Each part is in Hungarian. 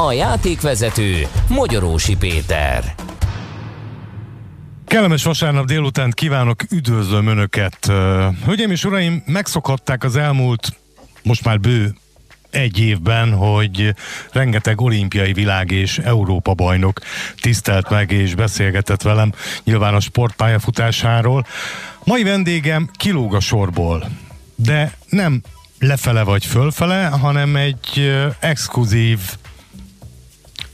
A játékvezető Magyarósi Péter. Kellemes vasárnap délután kívánok, üdvözlöm Önöket. Hölgyeim és uraim, megszokhatták az elmúlt, most már bő egy évben, hogy rengeteg olimpiai világ és Európa bajnok tisztelt meg és beszélgetett velem nyilván a sportpályafutásáról. Mai vendégem kilóg a sorból, de nem lefele vagy fölfele, hanem egy exkluzív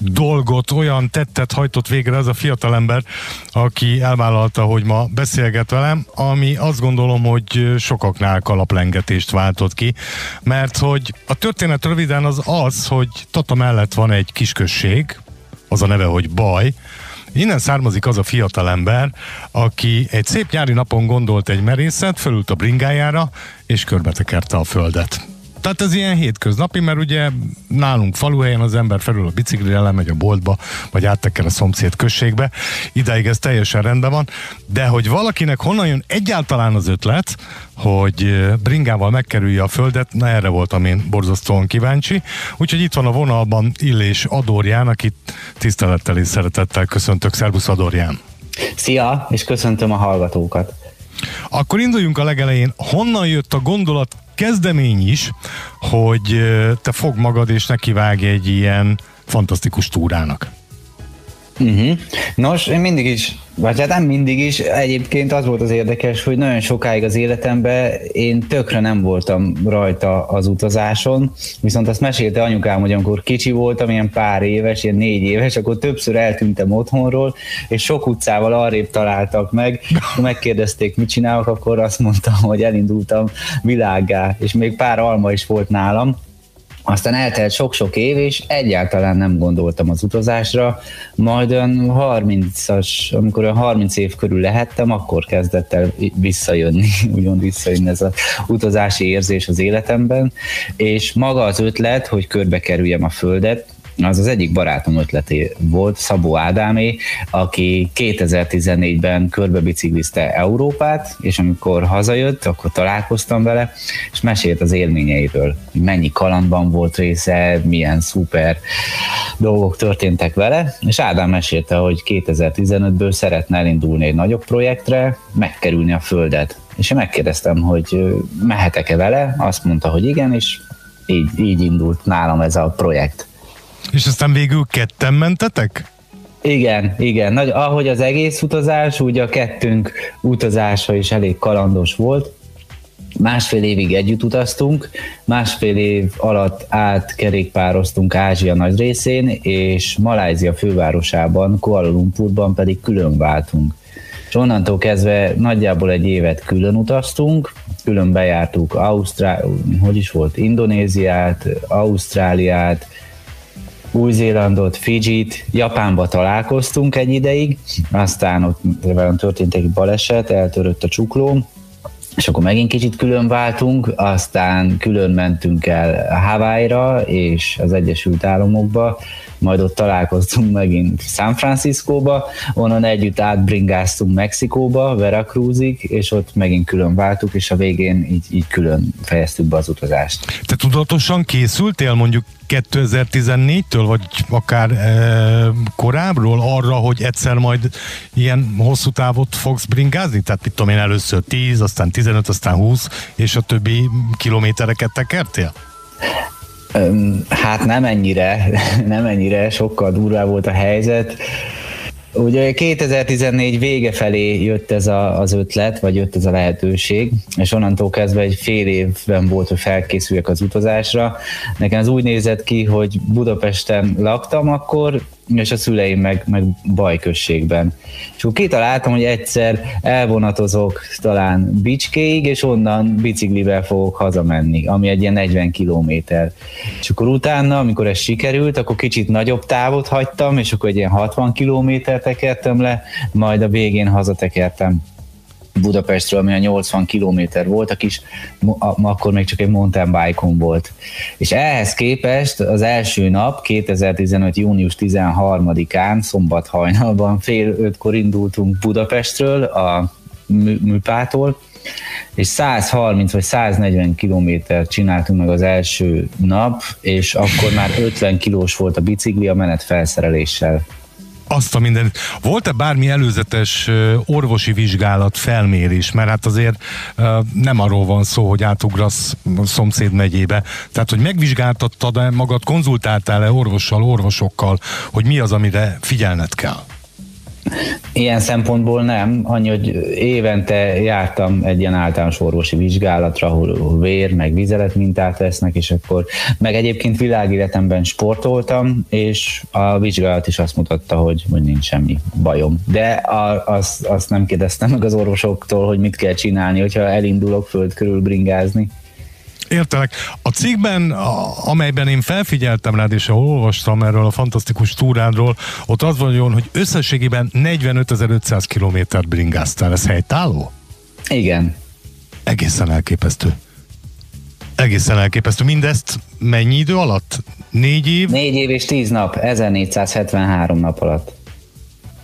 dolgot, olyan tettet hajtott végre az a fiatalember, aki elvállalta, hogy ma beszélget velem, ami azt gondolom, hogy sokaknál kalaplengetést váltott ki, mert hogy a történet röviden az az, hogy Tata mellett van egy kisközség, az a neve, hogy Baj, Innen származik az a fiatalember, aki egy szép nyári napon gondolt egy merészet, fölült a bringájára, és körbetekerte a földet. Tehát ez ilyen hétköznapi, mert ugye nálunk faluhelyen az ember felül a biciklire, lemegy a boltba, vagy átteker a szomszéd községbe. Ideig ez teljesen rendben van, de hogy valakinek honnan jön egyáltalán az ötlet, hogy bringával megkerülje a földet, na erre voltam én borzasztóan kíváncsi. Úgyhogy itt van a vonalban Illés Adorján, akit tisztelettel és szeretettel köszöntök. Szervusz Adorján! Szia, és köszöntöm a hallgatókat! Akkor induljunk a legelején. Honnan jött a gondolat kezdemény is, hogy te fog magad és nekivágj egy ilyen fantasztikus túrának. Uh-huh. Nos, én mindig is, vagy hát nem mindig is, egyébként az volt az érdekes, hogy nagyon sokáig az életemben én tökre nem voltam rajta az utazáson, viszont azt mesélte anyukám, hogy amikor kicsi voltam, ilyen pár éves, ilyen négy éves, akkor többször eltűntem otthonról, és sok utcával arrébb találtak meg, megkérdezték, mit csinálok, akkor azt mondtam, hogy elindultam világgá, és még pár alma is volt nálam, aztán eltelt sok-sok év, és egyáltalán nem gondoltam az utazásra, majd olyan 30-as, amikor olyan 30 év körül lehettem, akkor kezdett el visszajönni, úgymond visszajönni ez az utazási érzés az életemben, és maga az ötlet, hogy körbe kerüljem a földet, az az egyik barátom ötleté volt, Szabó Ádámé, aki 2014-ben körbebiciklizte Európát, és amikor hazajött, akkor találkoztam vele, és mesélt az élményeiről, hogy mennyi kalandban volt része, milyen szuper dolgok történtek vele, és Ádám mesélte, hogy 2015-ből szeretne elindulni egy nagyobb projektre, megkerülni a földet. És én megkérdeztem, hogy mehetek-e vele, azt mondta, hogy igen, és így, így indult nálam ez a projekt. És aztán végül ketten mentetek? Igen, igen. Nagy, ahogy az egész utazás, úgy a kettőnk utazása is elég kalandos volt. Másfél évig együtt utaztunk, másfél év alatt átkerékpároztunk Ázsia nagy részén, és Malázia fővárosában, Kuala Lumpurban pedig külön váltunk. És onnantól kezdve nagyjából egy évet külön utaztunk, külön bejártuk Ausztrál, hogy is volt, Indonéziát, Ausztráliát, új-Zélandot, Fidzsit, Japánba találkoztunk egy ideig, aztán ott velem történt egy baleset, eltörött a csuklóm, és akkor megint kicsit külön váltunk, aztán külön mentünk el Hawaii-ra és az Egyesült Államokba, majd ott találkoztunk megint San Franciscóba, onnan együtt átbringáztunk Mexikóba, Veracruzig, és ott megint külön váltuk, és a végén így, így külön fejeztük be az utazást. Te tudatosan készültél mondjuk 2014-től, vagy akár e, korábbról arra, hogy egyszer majd ilyen hosszú távot fogsz bringázni? Tehát mit tudom én, először 10, aztán 15, aztán 20, és a többi kilométereket tekertél? Hát nem ennyire, nem ennyire, sokkal durvább volt a helyzet. Ugye 2014 vége felé jött ez a, az ötlet, vagy jött ez a lehetőség, és onnantól kezdve egy fél évben volt, hogy felkészüljek az utazásra. Nekem ez úgy nézett ki, hogy Budapesten laktam akkor, és a szüleim meg, meg bajközségben. És akkor kitaláltam, hogy egyszer elvonatozok talán Bicskéig, és onnan biciklivel fogok hazamenni, ami egy ilyen 40 kilométer. És akkor utána, amikor ez sikerült, akkor kicsit nagyobb távot hagytam, és akkor egy ilyen 60 kilométer tekertem le, majd a végén hazatekertem Budapestről, ami a 80 kilométer volt, a kis, a, akkor még csak egy mountain bike volt. És ehhez képest az első nap, 2015. június 13-án, szombat hajnalban, fél ötkor indultunk Budapestről, a műpától, és 130 vagy 140 kilométer csináltunk meg az első nap, és akkor már 50 kilós volt a bicikli a menet felszereléssel. Azt a minden. Volt-e bármi előzetes orvosi vizsgálat, felmérés? Mert hát azért nem arról van szó, hogy átugrasz szomszéd megyébe. Tehát, hogy megvizsgáltattad-e magad, konzultáltál-e orvossal, orvosokkal, hogy mi az, amire figyelned kell? Ilyen szempontból nem, annyi, hogy évente jártam egy ilyen általános orvosi vizsgálatra, ahol vér, meg vizelet mintát vesznek, és akkor meg egyébként világéletemben sportoltam, és a vizsgálat is azt mutatta, hogy, hogy nincs semmi bajom. De a, azt, azt nem kérdeztem meg az orvosoktól, hogy mit kell csinálni, hogyha elindulok föld körül bringázni. Értelek. A cikkben, a, amelyben én felfigyeltem rád, és olvastam erről a fantasztikus túrádról, ott az van, hogy összességében 45.500 kilométert bringáztál. Ez helytálló? Igen. Egészen elképesztő. Egészen elképesztő. Mindezt mennyi idő alatt? Négy év? Négy év és tíz nap, 1473 nap alatt.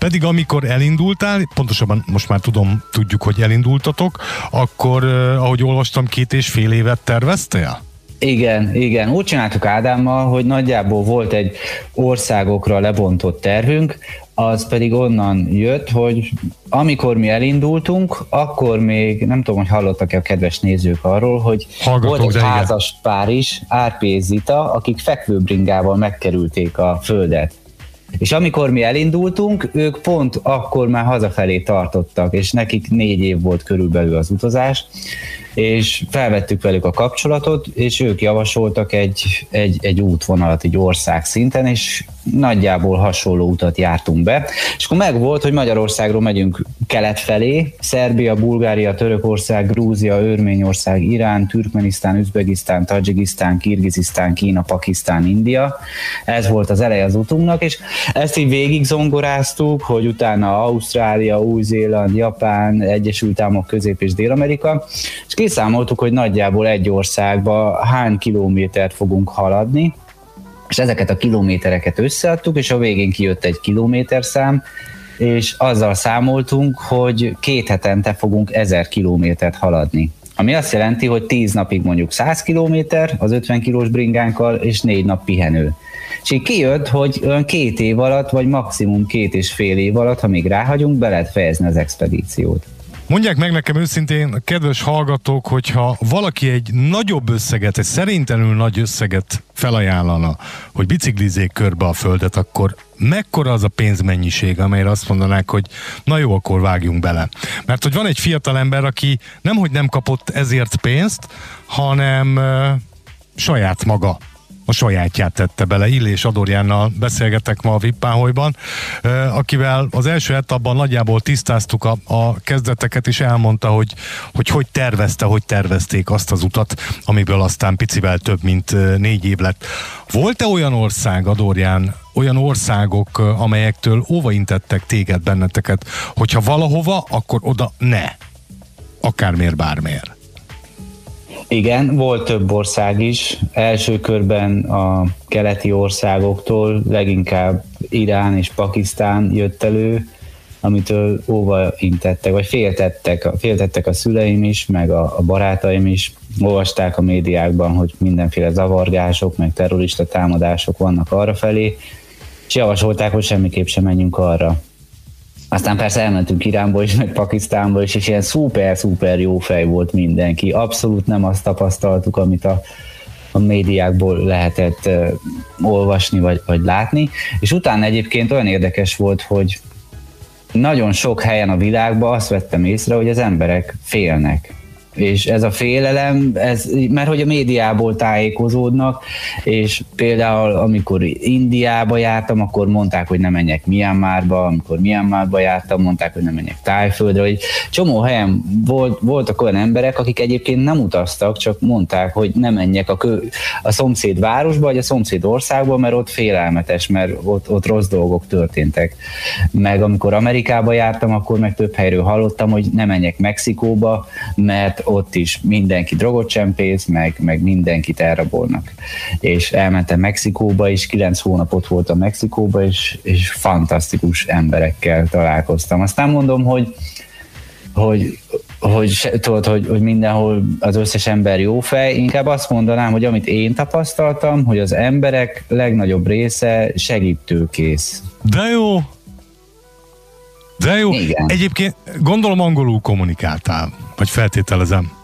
Pedig amikor elindultál, pontosabban most már tudom, tudjuk, hogy elindultatok, akkor, ahogy olvastam, két és fél évet terveztél? Igen, igen. Úgy csináltuk Ádámmal, hogy nagyjából volt egy országokra lebontott tervünk, az pedig onnan jött, hogy amikor mi elindultunk, akkor még, nem tudom, hogy hallottak-e a kedves nézők arról, hogy Hallgatok, volt egy házas igen. pár is, Árpé Zita, akik fekvőbringával megkerülték a földet. És amikor mi elindultunk, ők pont akkor már hazafelé tartottak, és nekik négy év volt körülbelül az utazás, és felvettük velük a kapcsolatot, és ők javasoltak egy, egy, egy útvonalat egy ország szinten, és nagyjából hasonló utat jártunk be. És akkor meg volt, hogy Magyarországról megyünk kelet felé, Szerbia, Bulgária, Törökország, Grúzia, Örményország, Irán, Türkmenisztán, Üzbegisztán, Tajikisztán, Kirgizisztán, Kína, Pakisztán, India. Ez volt az eleje az utunknak, és ezt így végig zongoráztuk, hogy utána Ausztrália, Új-Zéland, Japán, Egyesült Államok, Közép- és Dél-Amerika, és kiszámoltuk, hogy nagyjából egy országba hány kilométert fogunk haladni, és ezeket a kilométereket összeadtuk, és a végén kijött egy kilométerszám, és azzal számoltunk, hogy két hetente fogunk ezer kilométert haladni. Ami azt jelenti, hogy 10 napig mondjuk 100 kilométer az 50 kilós bringánkkal, és négy nap pihenő. És így kijött, hogy olyan két év alatt, vagy maximum két és fél év alatt, ha még ráhagyunk, be lehet fejezni az expedíciót. Mondják meg nekem őszintén, kedves hallgatók, hogyha valaki egy nagyobb összeget, egy szerintelenül nagy összeget felajánlana, hogy biciklizzék körbe a földet, akkor mekkora az a pénzmennyiség, amelyre azt mondanák, hogy na jó, akkor vágjunk bele. Mert hogy van egy fiatal ember, aki nemhogy nem kapott ezért pénzt, hanem saját maga a sajátját tette bele. Illés Adorjánnal beszélgetek ma a Vippáholyban, akivel az első etapban nagyjából tisztáztuk a, a kezdeteket, és elmondta, hogy, hogy hogy tervezte, hogy tervezték azt az utat, amiből aztán picivel több, mint négy év lett. Volt-e olyan ország, Adorján, olyan országok, amelyektől óvaintettek téged, benneteket, hogyha valahova, akkor oda ne. Akármiért, bármiért. Igen, volt több ország is. Első körben a keleti országoktól leginkább Irán és Pakisztán jött elő, amitől óva intettek, vagy féltettek, féltettek a szüleim is, meg a, a barátaim is. Olvasták a médiákban, hogy mindenféle zavargások, meg terrorista támadások vannak arra felé, és javasolták, hogy semmiképp sem menjünk arra. Aztán persze elmentünk Iránból is, meg Pakisztánból is, és ilyen szuper-szuper jó fej volt mindenki. Abszolút nem azt tapasztaltuk, amit a, a médiákból lehetett uh, olvasni vagy, vagy látni. És utána egyébként olyan érdekes volt, hogy nagyon sok helyen a világban azt vettem észre, hogy az emberek félnek és ez a félelem, ez, mert hogy a médiából tájékozódnak, és például amikor Indiába jártam, akkor mondták, hogy nem menjek Myanmarba, amikor Myanmarba jártam, mondták, hogy nem menjek Tájföldre, hogy csomó helyen volt, voltak olyan emberek, akik egyébként nem utaztak, csak mondták, hogy nem menjek a, kö, a szomszéd városba, vagy a szomszéd országba, mert ott félelmetes, mert ott, ott rossz dolgok történtek. Meg amikor Amerikába jártam, akkor meg több helyről hallottam, hogy nem menjek Mexikóba, mert ott is mindenki drogot csempész, meg, meg mindenkit elrabolnak. És elmentem Mexikóba, és kilenc hónapot voltam Mexikóba, és, és fantasztikus emberekkel találkoztam. Aztán mondom, hogy hogy, hogy tudod, hogy, hogy mindenhol az összes ember jó fej, inkább azt mondanám, hogy amit én tapasztaltam, hogy az emberek legnagyobb része segítőkész. De jó, de jó. Igen. Egyébként gondolom angolul kommunikáltál, vagy feltételezem.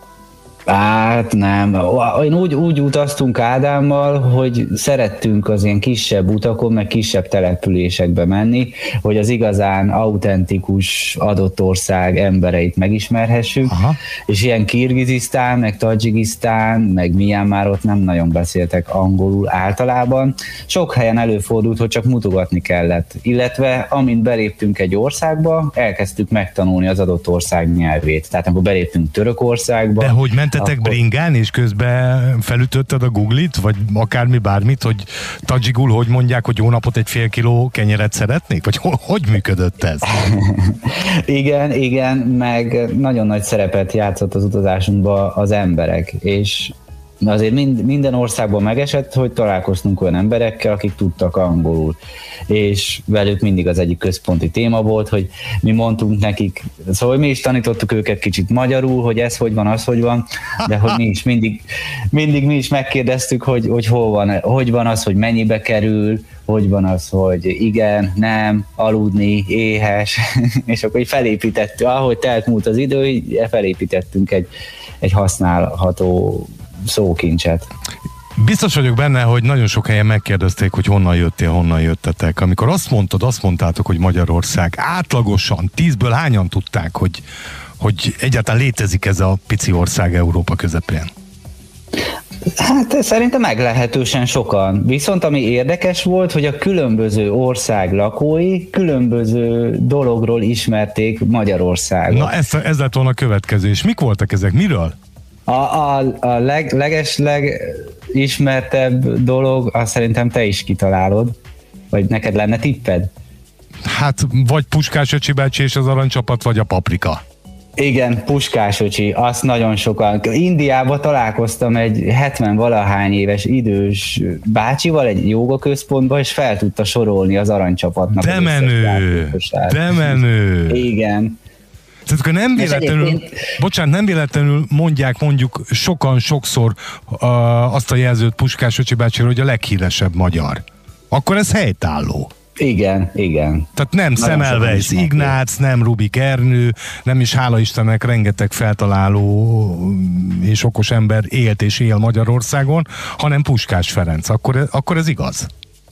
Hát nem. Én úgy, úgy utaztunk Ádámmal, hogy szerettünk az ilyen kisebb utakon, meg kisebb településekbe menni, hogy az igazán autentikus adott ország embereit megismerhessük, Aha. és ilyen Kirgizisztán, meg Tajikisztán, meg Myanmar ott nem nagyon beszéltek angolul általában. Sok helyen előfordult, hogy csak mutogatni kellett. Illetve amint beléptünk egy országba, elkezdtük megtanulni az adott ország nyelvét. Tehát amikor beléptünk Törökországba. De hogy ment mentetek akkor... bringán, és közben felütötted a Google-it, vagy akármi bármit, hogy tajigul, hogy mondják, hogy jó napot egy fél kiló kenyeret szeretnék? Vagy hogy működött ez? igen, igen, meg nagyon nagy szerepet játszott az utazásunkban az emberek, és azért mind, minden országban megesett, hogy találkoztunk olyan emberekkel, akik tudtak angolul. És velük mindig az egyik központi téma volt, hogy mi mondtunk nekik, szóval mi is tanítottuk őket kicsit magyarul, hogy ez hogy van, az hogy van, de hogy mi is mindig, mindig mi is megkérdeztük, hogy, hogy hol van, hogy van az, hogy mennyibe kerül, hogy van az, hogy igen, nem, aludni, éhes, és akkor így felépítettük, ahogy telt múlt az idő, felépítettünk egy, egy használható szókincset. Biztos vagyok benne, hogy nagyon sok helyen megkérdezték, hogy honnan jöttél, honnan jöttetek. Amikor azt mondtad, azt mondtátok, hogy Magyarország átlagosan, tízből hányan tudták, hogy, hogy egyáltalán létezik ez a pici ország Európa közepén? Hát szerintem meglehetősen sokan. Viszont ami érdekes volt, hogy a különböző ország lakói különböző dologról ismerték Magyarországot. Na ez, ez lett volna a következő. És mik voltak ezek? Miről? A, a, a leg, legesleg ismertebb dolog, azt szerintem te is kitalálod, vagy neked lenne tipped? Hát vagy Puskás Öcsi bácsi és az aranycsapat, vagy a paprika. Igen, Puskás öcsi, azt nagyon sokan. Indiába találkoztam egy 70 valahány éves idős bácsival egy jogaközpontban, és fel tudta sorolni az aranycsapatnak. De menő! De menő! Igen. Tehát akkor nem véletlenül, egyébként... bocsánat, nem véletlenül mondják mondjuk sokan sokszor uh, azt a jelzőt Puskás Öcsi bácsiról, hogy a leghíresebb magyar. Akkor ez helytálló. Igen, igen. Tehát nem Szemelweis Ignác, nem Rubik Ernő, nem is hála Istennek rengeteg feltaláló és okos ember élt és él Magyarországon, hanem Puskás Ferenc. Akkor, akkor ez igaz?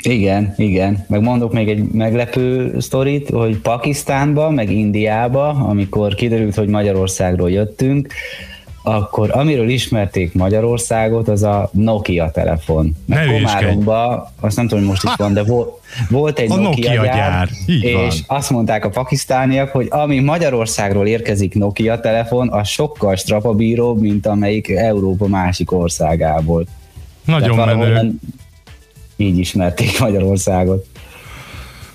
Igen, igen. Meg mondok még egy meglepő sztorit, hogy Pakisztánba, meg Indiába, amikor kiderült, hogy Magyarországról jöttünk, akkor amiről ismerték Magyarországot, az a Nokia telefon. Meg Komáromba, azt nem tudom, hogy most is van, de volt, volt egy a Nokia, Nokia gyár, gyár. és van. azt mondták a pakisztániak, hogy ami Magyarországról érkezik Nokia telefon, az sokkal strapabíróbb, mint amelyik Európa másik országából. Nagyon menő így ismerték Magyarországot.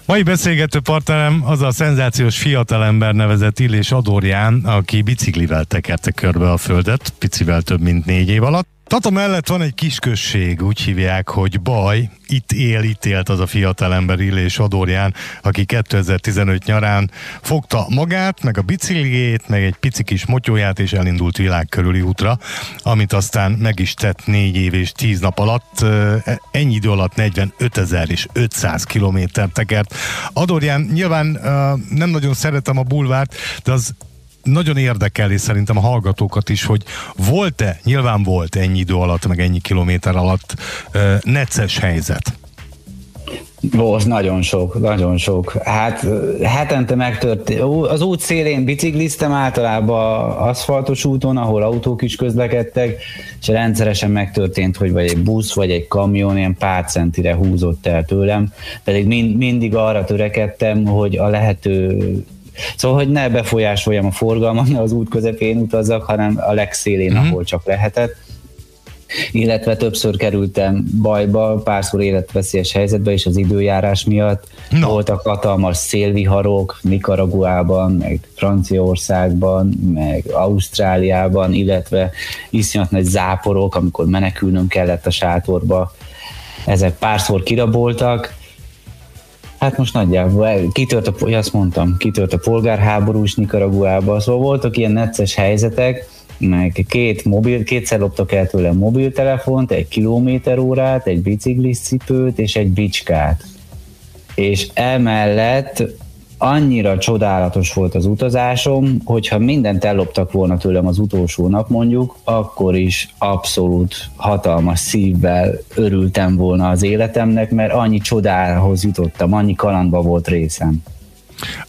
Mai beszélgető partnerem az a szenzációs fiatalember nevezett Illés Adorján, aki biciklivel tekerte körbe a földet, picivel több mint négy év alatt. Tata mellett van egy kis község, úgy hívják, hogy Baj. Itt él, itt élt az a fiatalember Illés Adorján, aki 2015 nyarán fogta magát, meg a bicikliét, meg egy pici kis motyóját, és elindult világ útra, amit aztán meg is tett négy év és tíz nap alatt. Ennyi idő alatt 45 ezer és 500 kilométer tekert. Adorján nyilván nem nagyon szeretem a bulvárt, de az nagyon érdekel, és szerintem a hallgatókat is, hogy volt-e, nyilván volt ennyi idő alatt, meg ennyi kilométer alatt necces helyzet? Volt, nagyon sok, nagyon sok. Hát hetente megtörtént. Az út szélén bicikliztem általában aszfaltos úton, ahol autók is közlekedtek, és rendszeresen megtörtént, hogy vagy egy busz, vagy egy kamion ilyen pár centire húzott el tőlem, pedig mind, mindig arra törekedtem, hogy a lehető Szóval, hogy ne befolyásoljam a forgalmat, ne az út közepén utazzak, hanem a legszélén, mm-hmm. ahol csak lehetett illetve többször kerültem bajba, párszor életveszélyes helyzetbe is az időjárás miatt. No. Voltak hatalmas szélviharok Nicaraguában, meg Franciaországban, meg Ausztráliában, illetve iszonyat nagy záporok, amikor menekülnöm kellett a sátorba. Ezek párszor kiraboltak, Hát most nagyjából kitört a, azt mondtam, kitört a polgárháború is Nicaraguába, szóval voltak ilyen necces helyzetek, meg két mobil, kétszer loptak el tőle mobiltelefont, egy kilométerórát, egy bicikliszcipőt és egy bicskát. És emellett annyira csodálatos volt az utazásom, hogyha mindent elloptak volna tőlem az utolsó nap mondjuk, akkor is abszolút hatalmas szívvel örültem volna az életemnek, mert annyi csodához jutottam, annyi kalandba volt részem.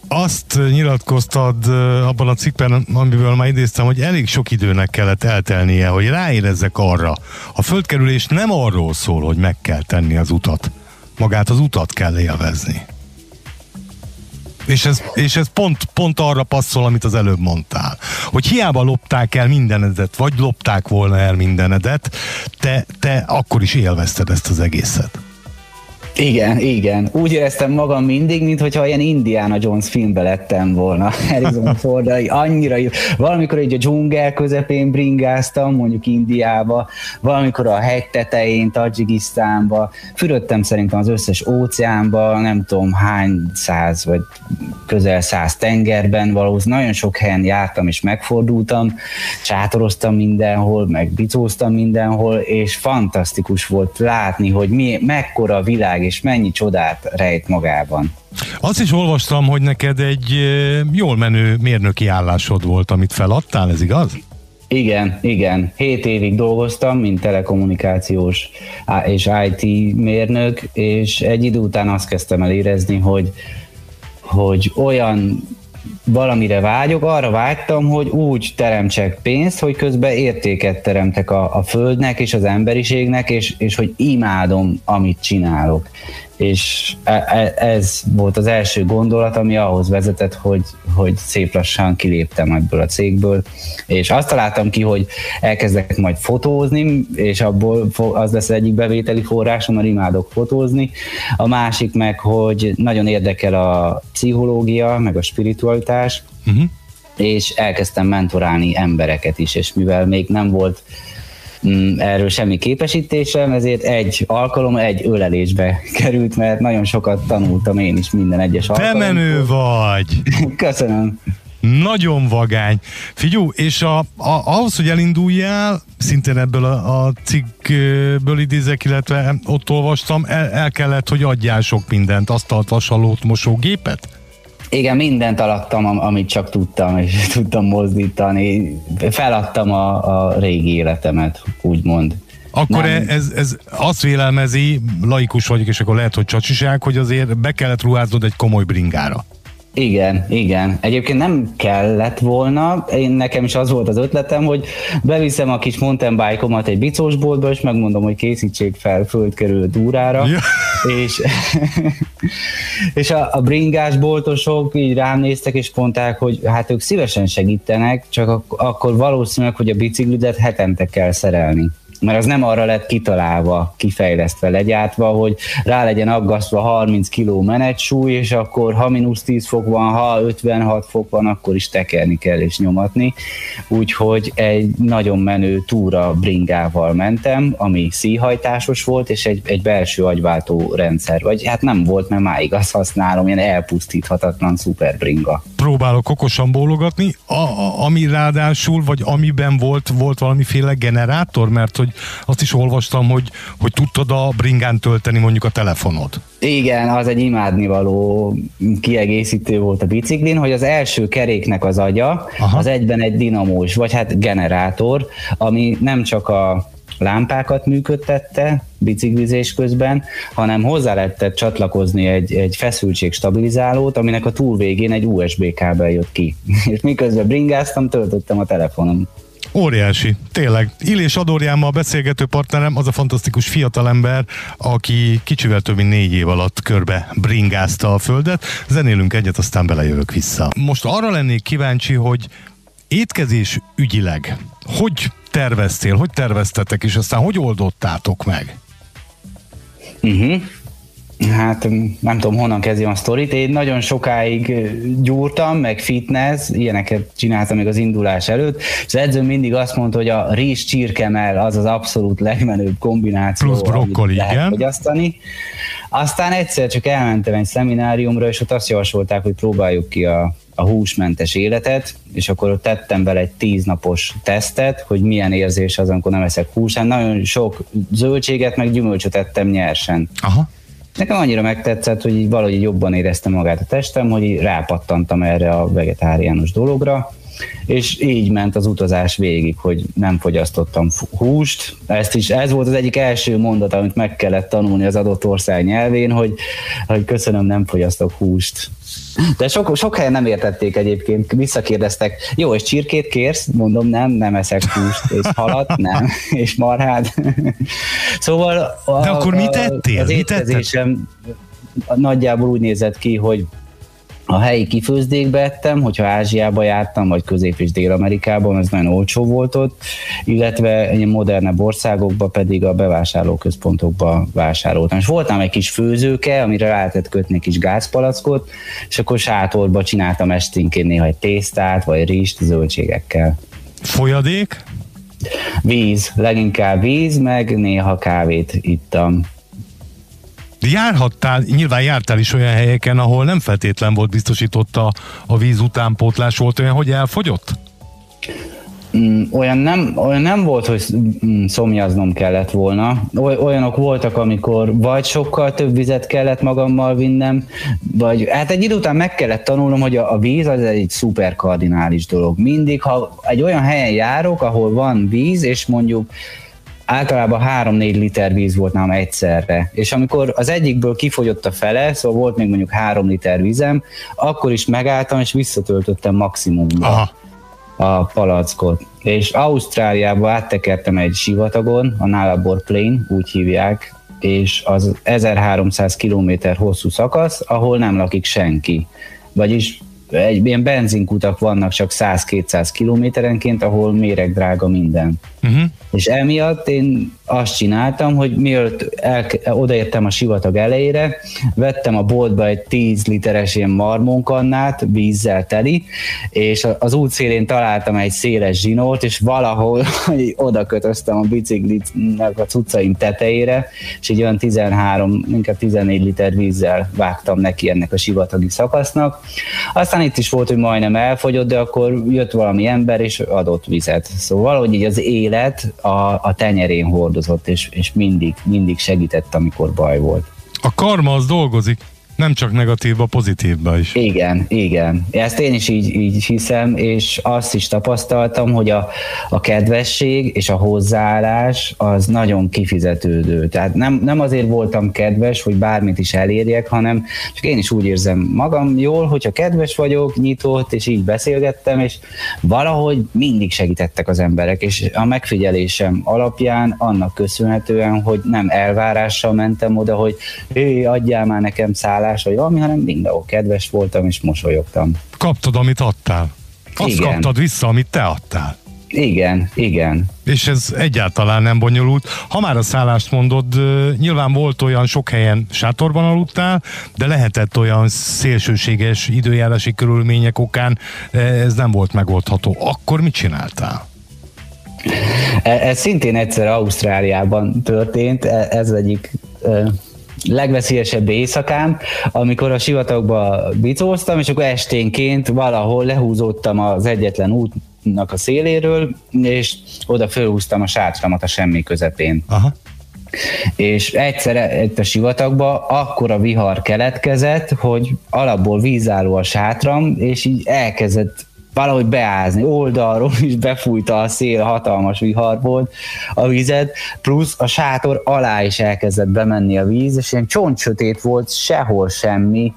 Azt nyilatkoztad abban a cikkben, amiből már idéztem, hogy elég sok időnek kellett eltelnie, hogy ráérezzek arra. A földkerülés nem arról szól, hogy meg kell tenni az utat. Magát az utat kell élvezni. És ez, és ez pont, pont arra passzol, amit az előbb mondtál. Hogy hiába lopták el mindenedet, vagy lopták volna el mindenedet, te, te akkor is élvezted ezt az egészet. Igen, igen. Úgy éreztem magam mindig, mintha ilyen Indiana Jones filmbe lettem volna. Harrison Ford, annyira jó. Valamikor egy a dzsungel közepén bringáztam, mondjuk Indiába, valamikor a hegy tetején, Tajikisztánba, fürödtem szerintem az összes óceánba, nem tudom hány száz vagy közel száz tengerben, valószínűleg nagyon sok helyen jártam és megfordultam, csátoroztam mindenhol, meg bicóztam mindenhol, és fantasztikus volt látni, hogy mi, mekkora a világ, és mennyi csodát rejt magában. Azt is olvastam, hogy neked egy jól menő mérnöki állásod volt, amit feladtál, ez igaz? Igen, igen. Hét évig dolgoztam, mint telekommunikációs és IT mérnök, és egy idő után azt kezdtem el érezni, hogy, hogy olyan valamire vágyok, arra vágytam, hogy úgy teremtsek pénzt, hogy közben értéket teremtek a, a földnek és az emberiségnek, és, és hogy imádom, amit csinálok és e, e, ez volt az első gondolat, ami ahhoz vezetett, hogy, hogy szép lassan kiléptem ebből a cégből, és azt találtam ki, hogy elkezdek majd fotózni, és abból az lesz egyik bevételi forrásom, mert imádok fotózni. A másik meg, hogy nagyon érdekel a pszichológia, meg a spiritualitás, uh-huh. és elkezdtem mentorálni embereket is, és mivel még nem volt erről semmi képesítésem, ezért egy alkalom, egy ölelésbe került, mert nagyon sokat tanultam én is minden egyes alkalommal. Te menő vagy! Köszönöm. Nagyon vagány. Figyú, és a, a, ahhoz, hogy elinduljál, szintén ebből a, a cikkből idézek, illetve ott olvastam, el, el kellett, hogy adjál sok mindent, asztalt, vasalót, mosógépet? Igen, mindent alattam, amit csak tudtam, és tudtam mozdítani. Feladtam a, a régi életemet, úgymond. Akkor nem. ez, ez azt vélelmezi, laikus vagyok, és akkor lehet, hogy csacsiság, hogy azért be kellett ruháznod egy komoly bringára. Igen, igen. Egyébként nem kellett volna, én nekem is az volt az ötletem, hogy beviszem a kis mountain bike-omat egy bicósboltba, és megmondom, hogy készítsék fel földkerülő dúrára, ja. és, és a, a bringás boltosok így rám néztek, és mondták, hogy hát ők szívesen segítenek, csak ak- akkor valószínűleg, hogy a biciklidet hetente kell szerelni mert az nem arra lett kitalálva, kifejlesztve, legyártva, hogy rá legyen aggasztva 30 kg menetsúly, és akkor ha mínusz 10 fok van, ha 56 fok van, akkor is tekerni kell és nyomatni. Úgyhogy egy nagyon menő túra bringával mentem, ami szíhajtásos volt, és egy, egy belső agyváltó rendszer, vagy hát nem volt, mert máig azt használom, ilyen elpusztíthatatlan szuper bringa. Próbálok okosan bólogatni, a, a, ami ráadásul, vagy amiben volt, volt valamiféle generátor, mert hogy azt is olvastam, hogy, hogy tudtad a bringán tölteni mondjuk a telefonod. Igen, az egy imádnivaló kiegészítő volt a biciklin, hogy az első keréknek az agya, Aha. az egyben egy dinamós, vagy hát generátor, ami nem csak a lámpákat működtette biciklizés közben, hanem hozzá lehetett csatlakozni egy, egy feszültségstabilizálót, aminek a túlvégén egy USB kábel jött ki. És miközben bringáztam, töltöttem a telefonom. Óriási, tényleg. Illés Adorján a beszélgető partnerem, az a fantasztikus fiatalember, aki kicsivel több mint négy év alatt körbe bringázta a földet. Zenélünk egyet, aztán belejövök vissza. Most arra lennék kíváncsi, hogy étkezés ügyileg, hogy terveztél, hogy terveztetek, és aztán hogy oldottátok meg? Uh-huh. Hát nem tudom, honnan kezdjem a sztorit. Én nagyon sokáig gyúrtam, meg fitness, ilyeneket csináltam még az indulás előtt, és az edzőm mindig azt mondta, hogy a rizs csirkemel az az abszolút legmenőbb kombináció, Plusz brokkoli, lehet fogyasztani. Aztán egyszer csak elmentem egy szemináriumra, és ott azt javasolták, hogy próbáljuk ki a, a húsmentes életet, és akkor ott tettem vele egy tíznapos tesztet, hogy milyen érzés az, amikor nem eszek húsán. Nagyon sok zöldséget, meg gyümölcsöt ettem nyersen. Aha. Nekem annyira megtetszett, hogy így valahogy jobban éreztem magát a testem, hogy rápattantam erre a vegetáriánus dologra, és így ment az utazás végig, hogy nem fogyasztottam húst. Ezt is, ez volt az egyik első mondat, amit meg kellett tanulni az adott ország nyelvén, hogy, hogy köszönöm, nem fogyasztok húst. De sok, sok helyen nem értették egyébként, visszakérdeztek, jó, és csirkét kérsz? Mondom, nem, nem eszek húst, és halat, nem, és marhát. szóval a, De akkor mit ettél? Az étkezésem nagyjából úgy nézett ki, hogy a helyi kifőzdékbe ettem, hogyha Ázsiába jártam, vagy Közép- és Dél-Amerikában, ez nagyon olcsó volt ott, illetve ilyen modernebb országokba pedig a bevásárlóközpontokba vásároltam. És voltam egy kis főzőke, amire rá lehetett kötni egy kis gázpalackot, és akkor sátorba csináltam esténként néha egy tésztát, vagy rist zöldségekkel. Folyadék? Víz, leginkább víz, meg néha kávét ittam. De járhattál, nyilván jártál is olyan helyeken, ahol nem feltétlen volt biztosított a, a víz utánpótlás, volt olyan, hogy elfogyott? Mm, olyan nem, olyan nem volt, hogy mm, szomjaznom kellett volna. Olyanok voltak, amikor vagy sokkal több vizet kellett magammal vinnem, vagy hát egy idő után meg kellett tanulnom, hogy a, a víz az egy szuper kardinális dolog. Mindig, ha egy olyan helyen járok, ahol van víz, és mondjuk általában 3-4 liter víz volt nálam egyszerre. És amikor az egyikből kifogyott a fele, szóval volt még mondjuk 3 liter vízem, akkor is megálltam, és visszatöltöttem maximumba Aha. a palackot. És Ausztráliába áttekertem egy sivatagon, a Nalabor Plain, úgy hívják, és az 1300 km hosszú szakasz, ahol nem lakik senki. Vagyis egy ilyen benzinkutak vannak csak 100-200 kilométerenként, ahol méreg drága minden. Uh-huh. És emiatt én azt csináltam, hogy mielőtt el, odaértem a sivatag elejére, vettem a boltba egy 10 literes ilyen marmonkannát, vízzel teli, és az út szélén találtam egy széles zsinót, és valahol oda kötöztem a biciklinek a cuccaim tetejére, és így olyan 13, inkább 14 liter vízzel vágtam neki ennek a sivatagi szakasznak. Aztán itt is volt, hogy majdnem elfogyott, de akkor jött valami ember, és adott vizet. Szóval valahogy így az élet a, a tenyerén hord dolgozott, és, és mindig, mindig segített, amikor baj volt. A karma az dolgozik. Nem csak negatívba, pozitívba is. Igen, igen. Ezt én is így, így hiszem, és azt is tapasztaltam, hogy a, a kedvesség és a hozzáállás az nagyon kifizetődő. Tehát nem, nem azért voltam kedves, hogy bármit is elérjek, hanem csak én is úgy érzem magam jól, hogyha kedves vagyok, nyitott, és így beszélgettem, és valahogy mindig segítettek az emberek, és a megfigyelésem alapján annak köszönhetően, hogy nem elvárással mentem oda, hogy hé, adjál már nekem szállást, eljárás, vagy valami, hanem mindenhol kedves voltam és mosolyogtam. Kaptad, amit adtál. Azt igen. kaptad vissza, amit te adtál. Igen, igen. És ez egyáltalán nem bonyolult. Ha már a szállást mondod, nyilván volt olyan sok helyen sátorban aludtál, de lehetett olyan szélsőséges időjárási körülmények okán ez nem volt megoldható. Akkor mit csináltál? E, ez szintén egyszer Ausztráliában történt, e, ez egyik legveszélyesebb éjszakám, amikor a sivatagba bicóztam, és akkor esténként valahol lehúzódtam az egyetlen útnak a széléről, és oda fölhúztam a sátramat a semmi közepén. Aha. És egyszer itt a sivatagba akkora vihar keletkezett, hogy alapból vízálló a sátram, és így elkezdett valahogy beázni, oldalról is befújta a szél, hatalmas vihar volt a vizet, plusz a sátor alá is elkezdett bemenni a víz, és ilyen csontsötét volt, sehol semmi,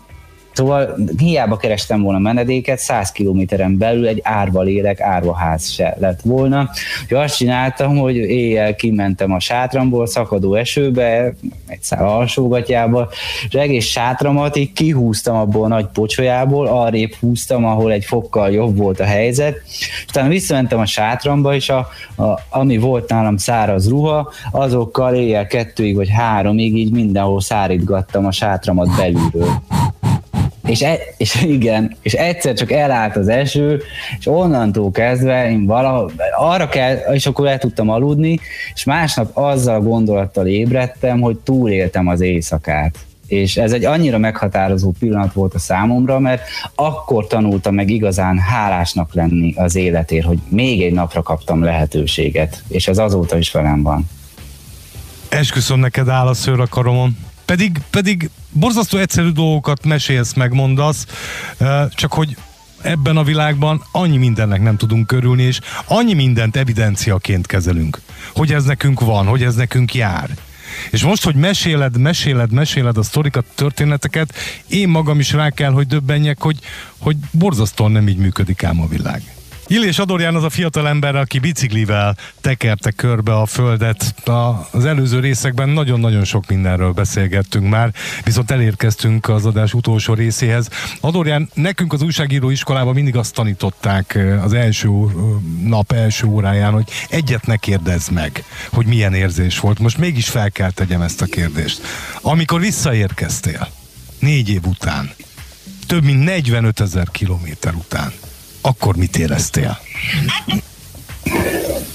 Szóval hiába kerestem volna menedéket, 100 kilométeren belül egy árva lélek, árva ház se lett volna. Úgyhogy azt csináltam, hogy éjjel kimentem a sátramból, szakadó esőbe, egy szál alsógatjába, és egész sátramat így kihúztam abból a nagy pocsolyából, arrébb húztam, ahol egy fokkal jobb volt a helyzet. Utána visszamentem a sátramba, és a, a, ami volt nálam száraz ruha, azokkal éjjel kettőig vagy háromig így mindenhol szárítgattam a sátramat belülről. És, e, és igen, és egyszer csak elállt az eső, és onnantól kezdve én valahol, arra kell, és akkor el tudtam aludni, és másnap azzal a gondolattal ébredtem, hogy túléltem az éjszakát. és ez egy annyira meghatározó pillanat volt a számomra, mert akkor tanultam meg igazán hálásnak lenni az életért, hogy még egy napra kaptam lehetőséget, és ez azóta is velem van. Esküszöm neked áll a szőr a karomon. Pedig, pedig borzasztó egyszerű dolgokat mesélsz, megmondasz, csak hogy ebben a világban annyi mindennek nem tudunk körülni, és annyi mindent evidenciaként kezelünk. Hogy ez nekünk van, hogy ez nekünk jár. És most, hogy meséled, meséled, meséled a sztorikat, történeteket, én magam is rá kell, hogy döbbenjek, hogy, hogy borzasztóan nem így működik ám a világ. Illés Adorján az a fiatal ember, aki biciklivel tekerte körbe a földet. Az előző részekben nagyon-nagyon sok mindenről beszélgettünk már, viszont elérkeztünk az adás utolsó részéhez. Adorján, nekünk az újságíró iskolában mindig azt tanították az első nap első óráján, hogy egyet ne kérdezz meg, hogy milyen érzés volt. Most mégis fel kell tegyem ezt a kérdést. Amikor visszaérkeztél, négy év után, több mint 45 ezer kilométer után, akkor mit éreztél?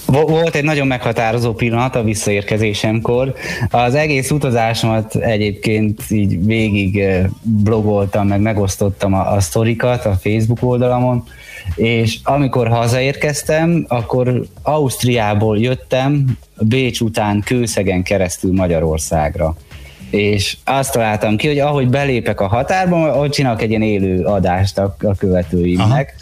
Volt egy nagyon meghatározó pillanat a visszaérkezésemkor. Az egész utazásomat egyébként így végig blogoltam, meg megosztottam a, a sztorikat a Facebook oldalamon, és amikor hazaérkeztem, akkor Ausztriából jöttem, Bécs után Kőszegen keresztül Magyarországra és azt találtam ki, hogy ahogy belépek a határba, ott csinálok egy ilyen élő adást a, a követőimnek,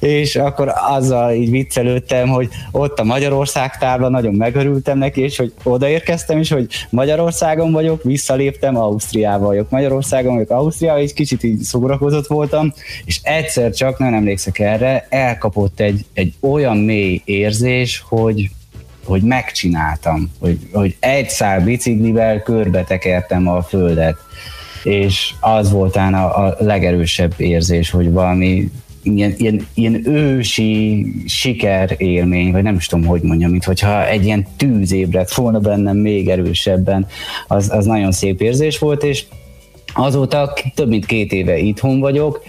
Aha. és akkor azzal így viccelődtem, hogy ott a Magyarország tábla, nagyon megörültem neki, és hogy odaérkeztem, és hogy Magyarországon vagyok, visszaléptem, Ausztriában vagyok, Magyarországon vagyok, Ausztriában, és kicsit így szórakozott voltam, és egyszer csak, nem emlékszek erre, elkapott egy, egy olyan mély érzés, hogy hogy megcsináltam, hogy, hogy egy szál biciklivel körbe tekertem a földet, és az voltán a, a legerősebb érzés, hogy valami ilyen, ilyen, ilyen ősi siker élmény, vagy nem is tudom, hogy mondjam, mint hogyha egy ilyen tűz ébredt volna bennem még erősebben, az, az nagyon szép érzés volt, és azóta több mint két éve itthon vagyok,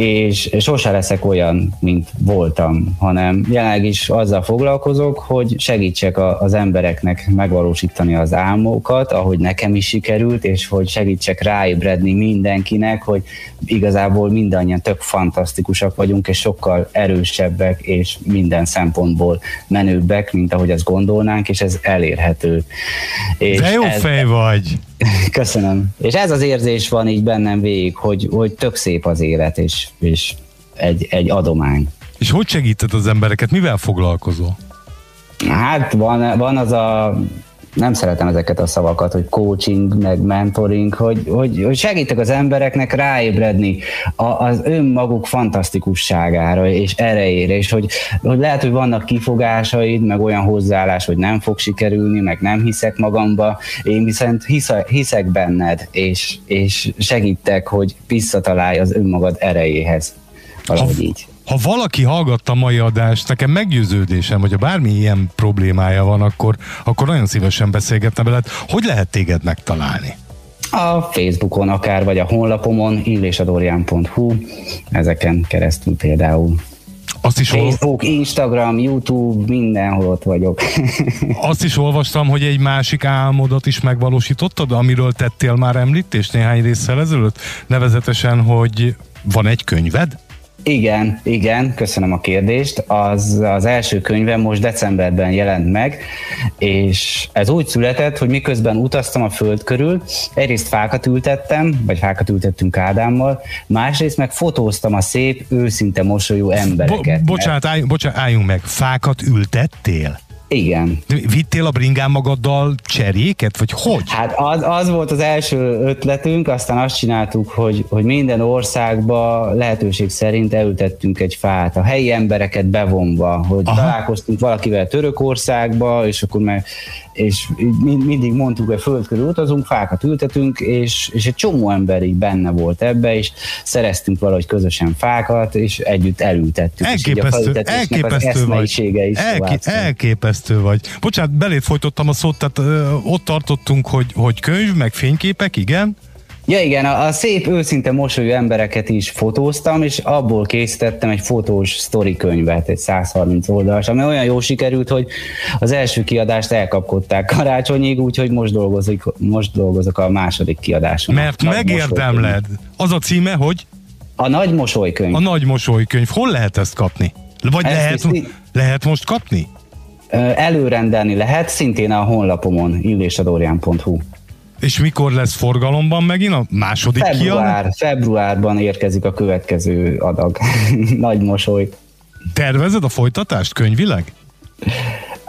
és sose leszek olyan, mint voltam, hanem jelenleg is azzal foglalkozok, hogy segítsek a, az embereknek megvalósítani az álmokat, ahogy nekem is sikerült, és hogy segítsek ráébredni mindenkinek, hogy igazából mindannyian tök fantasztikusak vagyunk, és sokkal erősebbek, és minden szempontból menőbbek, mint ahogy azt gondolnánk, és ez elérhető. És De jó ez, fej vagy! Köszönöm. És ez az érzés van így bennem végig, hogy, hogy tök szép az élet, és, és egy, egy adomány. És hogy segíted az embereket? Mivel foglalkozol? Hát van, van az a nem szeretem ezeket a szavakat, hogy coaching, meg mentoring, hogy, hogy, hogy segítek az embereknek ráébredni a, az önmaguk fantasztikusságára és erejére, és hogy, hogy lehet, hogy vannak kifogásaid, meg olyan hozzáállás, hogy nem fog sikerülni, meg nem hiszek magamba, én viszont hiszek, hiszek benned, és, és segítek, hogy visszatalálj az önmagad erejéhez. Valahogy ha, így ha valaki hallgatta a mai adást, nekem meggyőződésem, hogy ha bármi ilyen problémája van, akkor, akkor nagyon szívesen beszélgetne veled. Hogy lehet téged megtalálni? A Facebookon akár, vagy a honlapomon, illésadorján.hu, ezeken keresztül például. Azt is Facebook, ol... Instagram, YouTube, mindenhol ott vagyok. Azt is olvastam, hogy egy másik álmodat is megvalósítottad, amiről tettél már említést néhány résszel ezelőtt, nevezetesen, hogy van egy könyved? Igen, igen, köszönöm a kérdést. Az, az első könyvem most decemberben jelent meg, és ez úgy született, hogy miközben utaztam a föld körül, egyrészt fákat ültettem, vagy fákat ültettünk Ádámmal, másrészt meg fotóztam a szép, őszinte mosolyú embereket. Bo- bocsánat, álljunk, bocsánat, álljunk meg, fákat ültettél? Igen. Vittél a bringán magaddal cseréket, vagy hogy? Hát az, az volt az első ötletünk, aztán azt csináltuk, hogy, hogy minden országba lehetőség szerint elültettünk egy fát, a helyi embereket bevonva, hogy Aha. találkoztunk valakivel Törökországba, és akkor meg és mindig mondtuk, hogy föld körül utazunk, fákat ültetünk, és, és egy csomó ember így benne volt ebbe, és szereztünk valahogy közösen fákat, és együtt elültettük. Elképesztő, és elképesztő vagy. Is Elké, elképesztő vagy. Bocsánat, belét folytottam a szót, tehát ö, ott tartottunk, hogy, hogy könyv, meg fényképek, igen? Ja igen, a, a szép, őszinte mosolyú embereket is fotóztam, és abból készítettem egy fotós sztori könyvet, egy 130 oldalas, ami olyan jó sikerült, hogy az első kiadást elkapkodták karácsonyig, úgyhogy most dolgozok, most dolgozok a második kiadáson. Mert megérdemled. Az a címe, hogy? A Nagy Mosolykönyv. A Nagy Mosolykönyv. Hol lehet ezt kapni? Vagy ezt lehet, is, lehet most kapni? Előrendelni lehet, szintén a honlapomon, illésadorján.hu. És mikor lesz forgalomban megint a második Február, kiad? Februárban érkezik a következő adag. Nagy mosoly. Tervezed a folytatást könyvileg?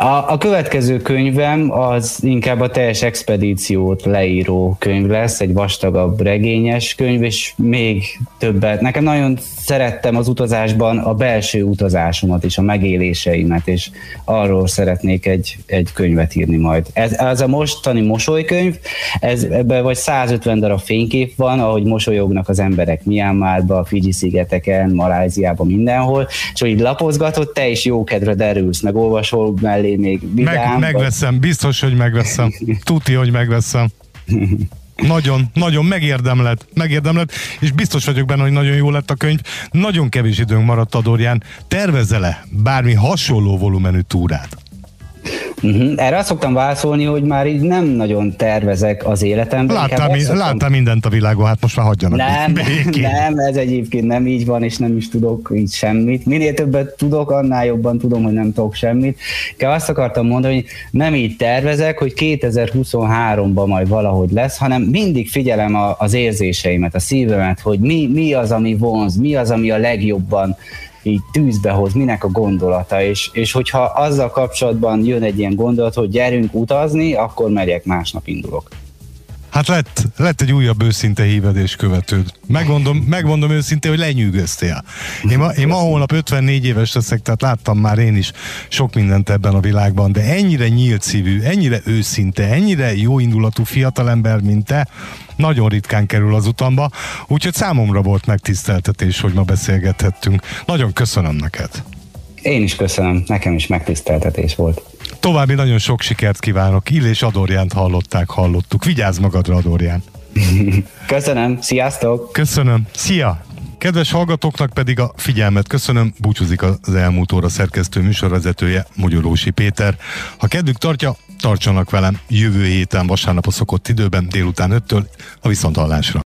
A, a következő könyvem az inkább a teljes expedíciót leíró könyv lesz, egy vastagabb regényes könyv, és még többet. Nekem nagyon szerettem az utazásban a belső utazásomat és a megéléseimet, és arról szeretnék egy, egy könyvet írni majd. Ez, ez a mostani mosolykönyv, ez, ebben vagy 150 darab fénykép van, ahogy mosolyognak az emberek Myanmarba, Fiji-szigeteken, Maláziában, mindenhol, és hogy lapozgatod, te is jókedre derülsz, meg olvasol mellé még vidám. Meg, megveszem, biztos, hogy megveszem. Tuti, hogy megveszem. Nagyon, nagyon megérdemled, megérdemled, és biztos vagyok benne, hogy nagyon jó lett a könyv. Nagyon kevés időnk maradt Adorján. Tervezele bármi hasonló volumenű túrát? Uh-huh. Erre azt szoktam válaszolni, hogy már így nem nagyon tervezek az életemben. Láttál, mi, szoktam... láttál mindent a világon, hát most már hagyjanak Nem, nem, ez egyébként nem így van, és nem is tudok így semmit. Minél többet tudok, annál jobban tudom, hogy nem tudok semmit. Kell azt akartam mondani, hogy nem így tervezek, hogy 2023-ban majd valahogy lesz, hanem mindig figyelem a, az érzéseimet, a szívemet, hogy mi, mi az, ami vonz, mi az, ami a legjobban így tűzbe hoz, minek a gondolata, és, és hogyha azzal kapcsolatban jön egy ilyen gondolat, hogy gyerünk utazni, akkor megyek, másnap indulok. Hát lett, lett egy újabb őszinte hívedés követőd. Megmondom, megmondom őszintén, hogy lenyűgöztél. Én ma, én ma holnap 54 éves leszek, tehát láttam már én is sok mindent ebben a világban, de ennyire nyílt szívű, ennyire őszinte, ennyire jó indulatú fiatalember, mint te, nagyon ritkán kerül az utamba, úgyhogy számomra volt megtiszteltetés, hogy ma beszélgethettünk. Nagyon köszönöm neked. Én is köszönöm, nekem is megtiszteltetés volt. További nagyon sok sikert kívánok. Illés Adorjánt hallották, hallottuk. Vigyázz magadra, Adorján. Köszönöm, sziasztok! Köszönöm, szia! Kedves hallgatóknak pedig a figyelmet köszönöm, búcsúzik az elmúlt óra szerkesztő műsorvezetője, Mogyorósi Péter. Ha kedvük tartja, tartsanak velem jövő héten vasárnap a szokott időben, délután 5-től a Viszonthallásra.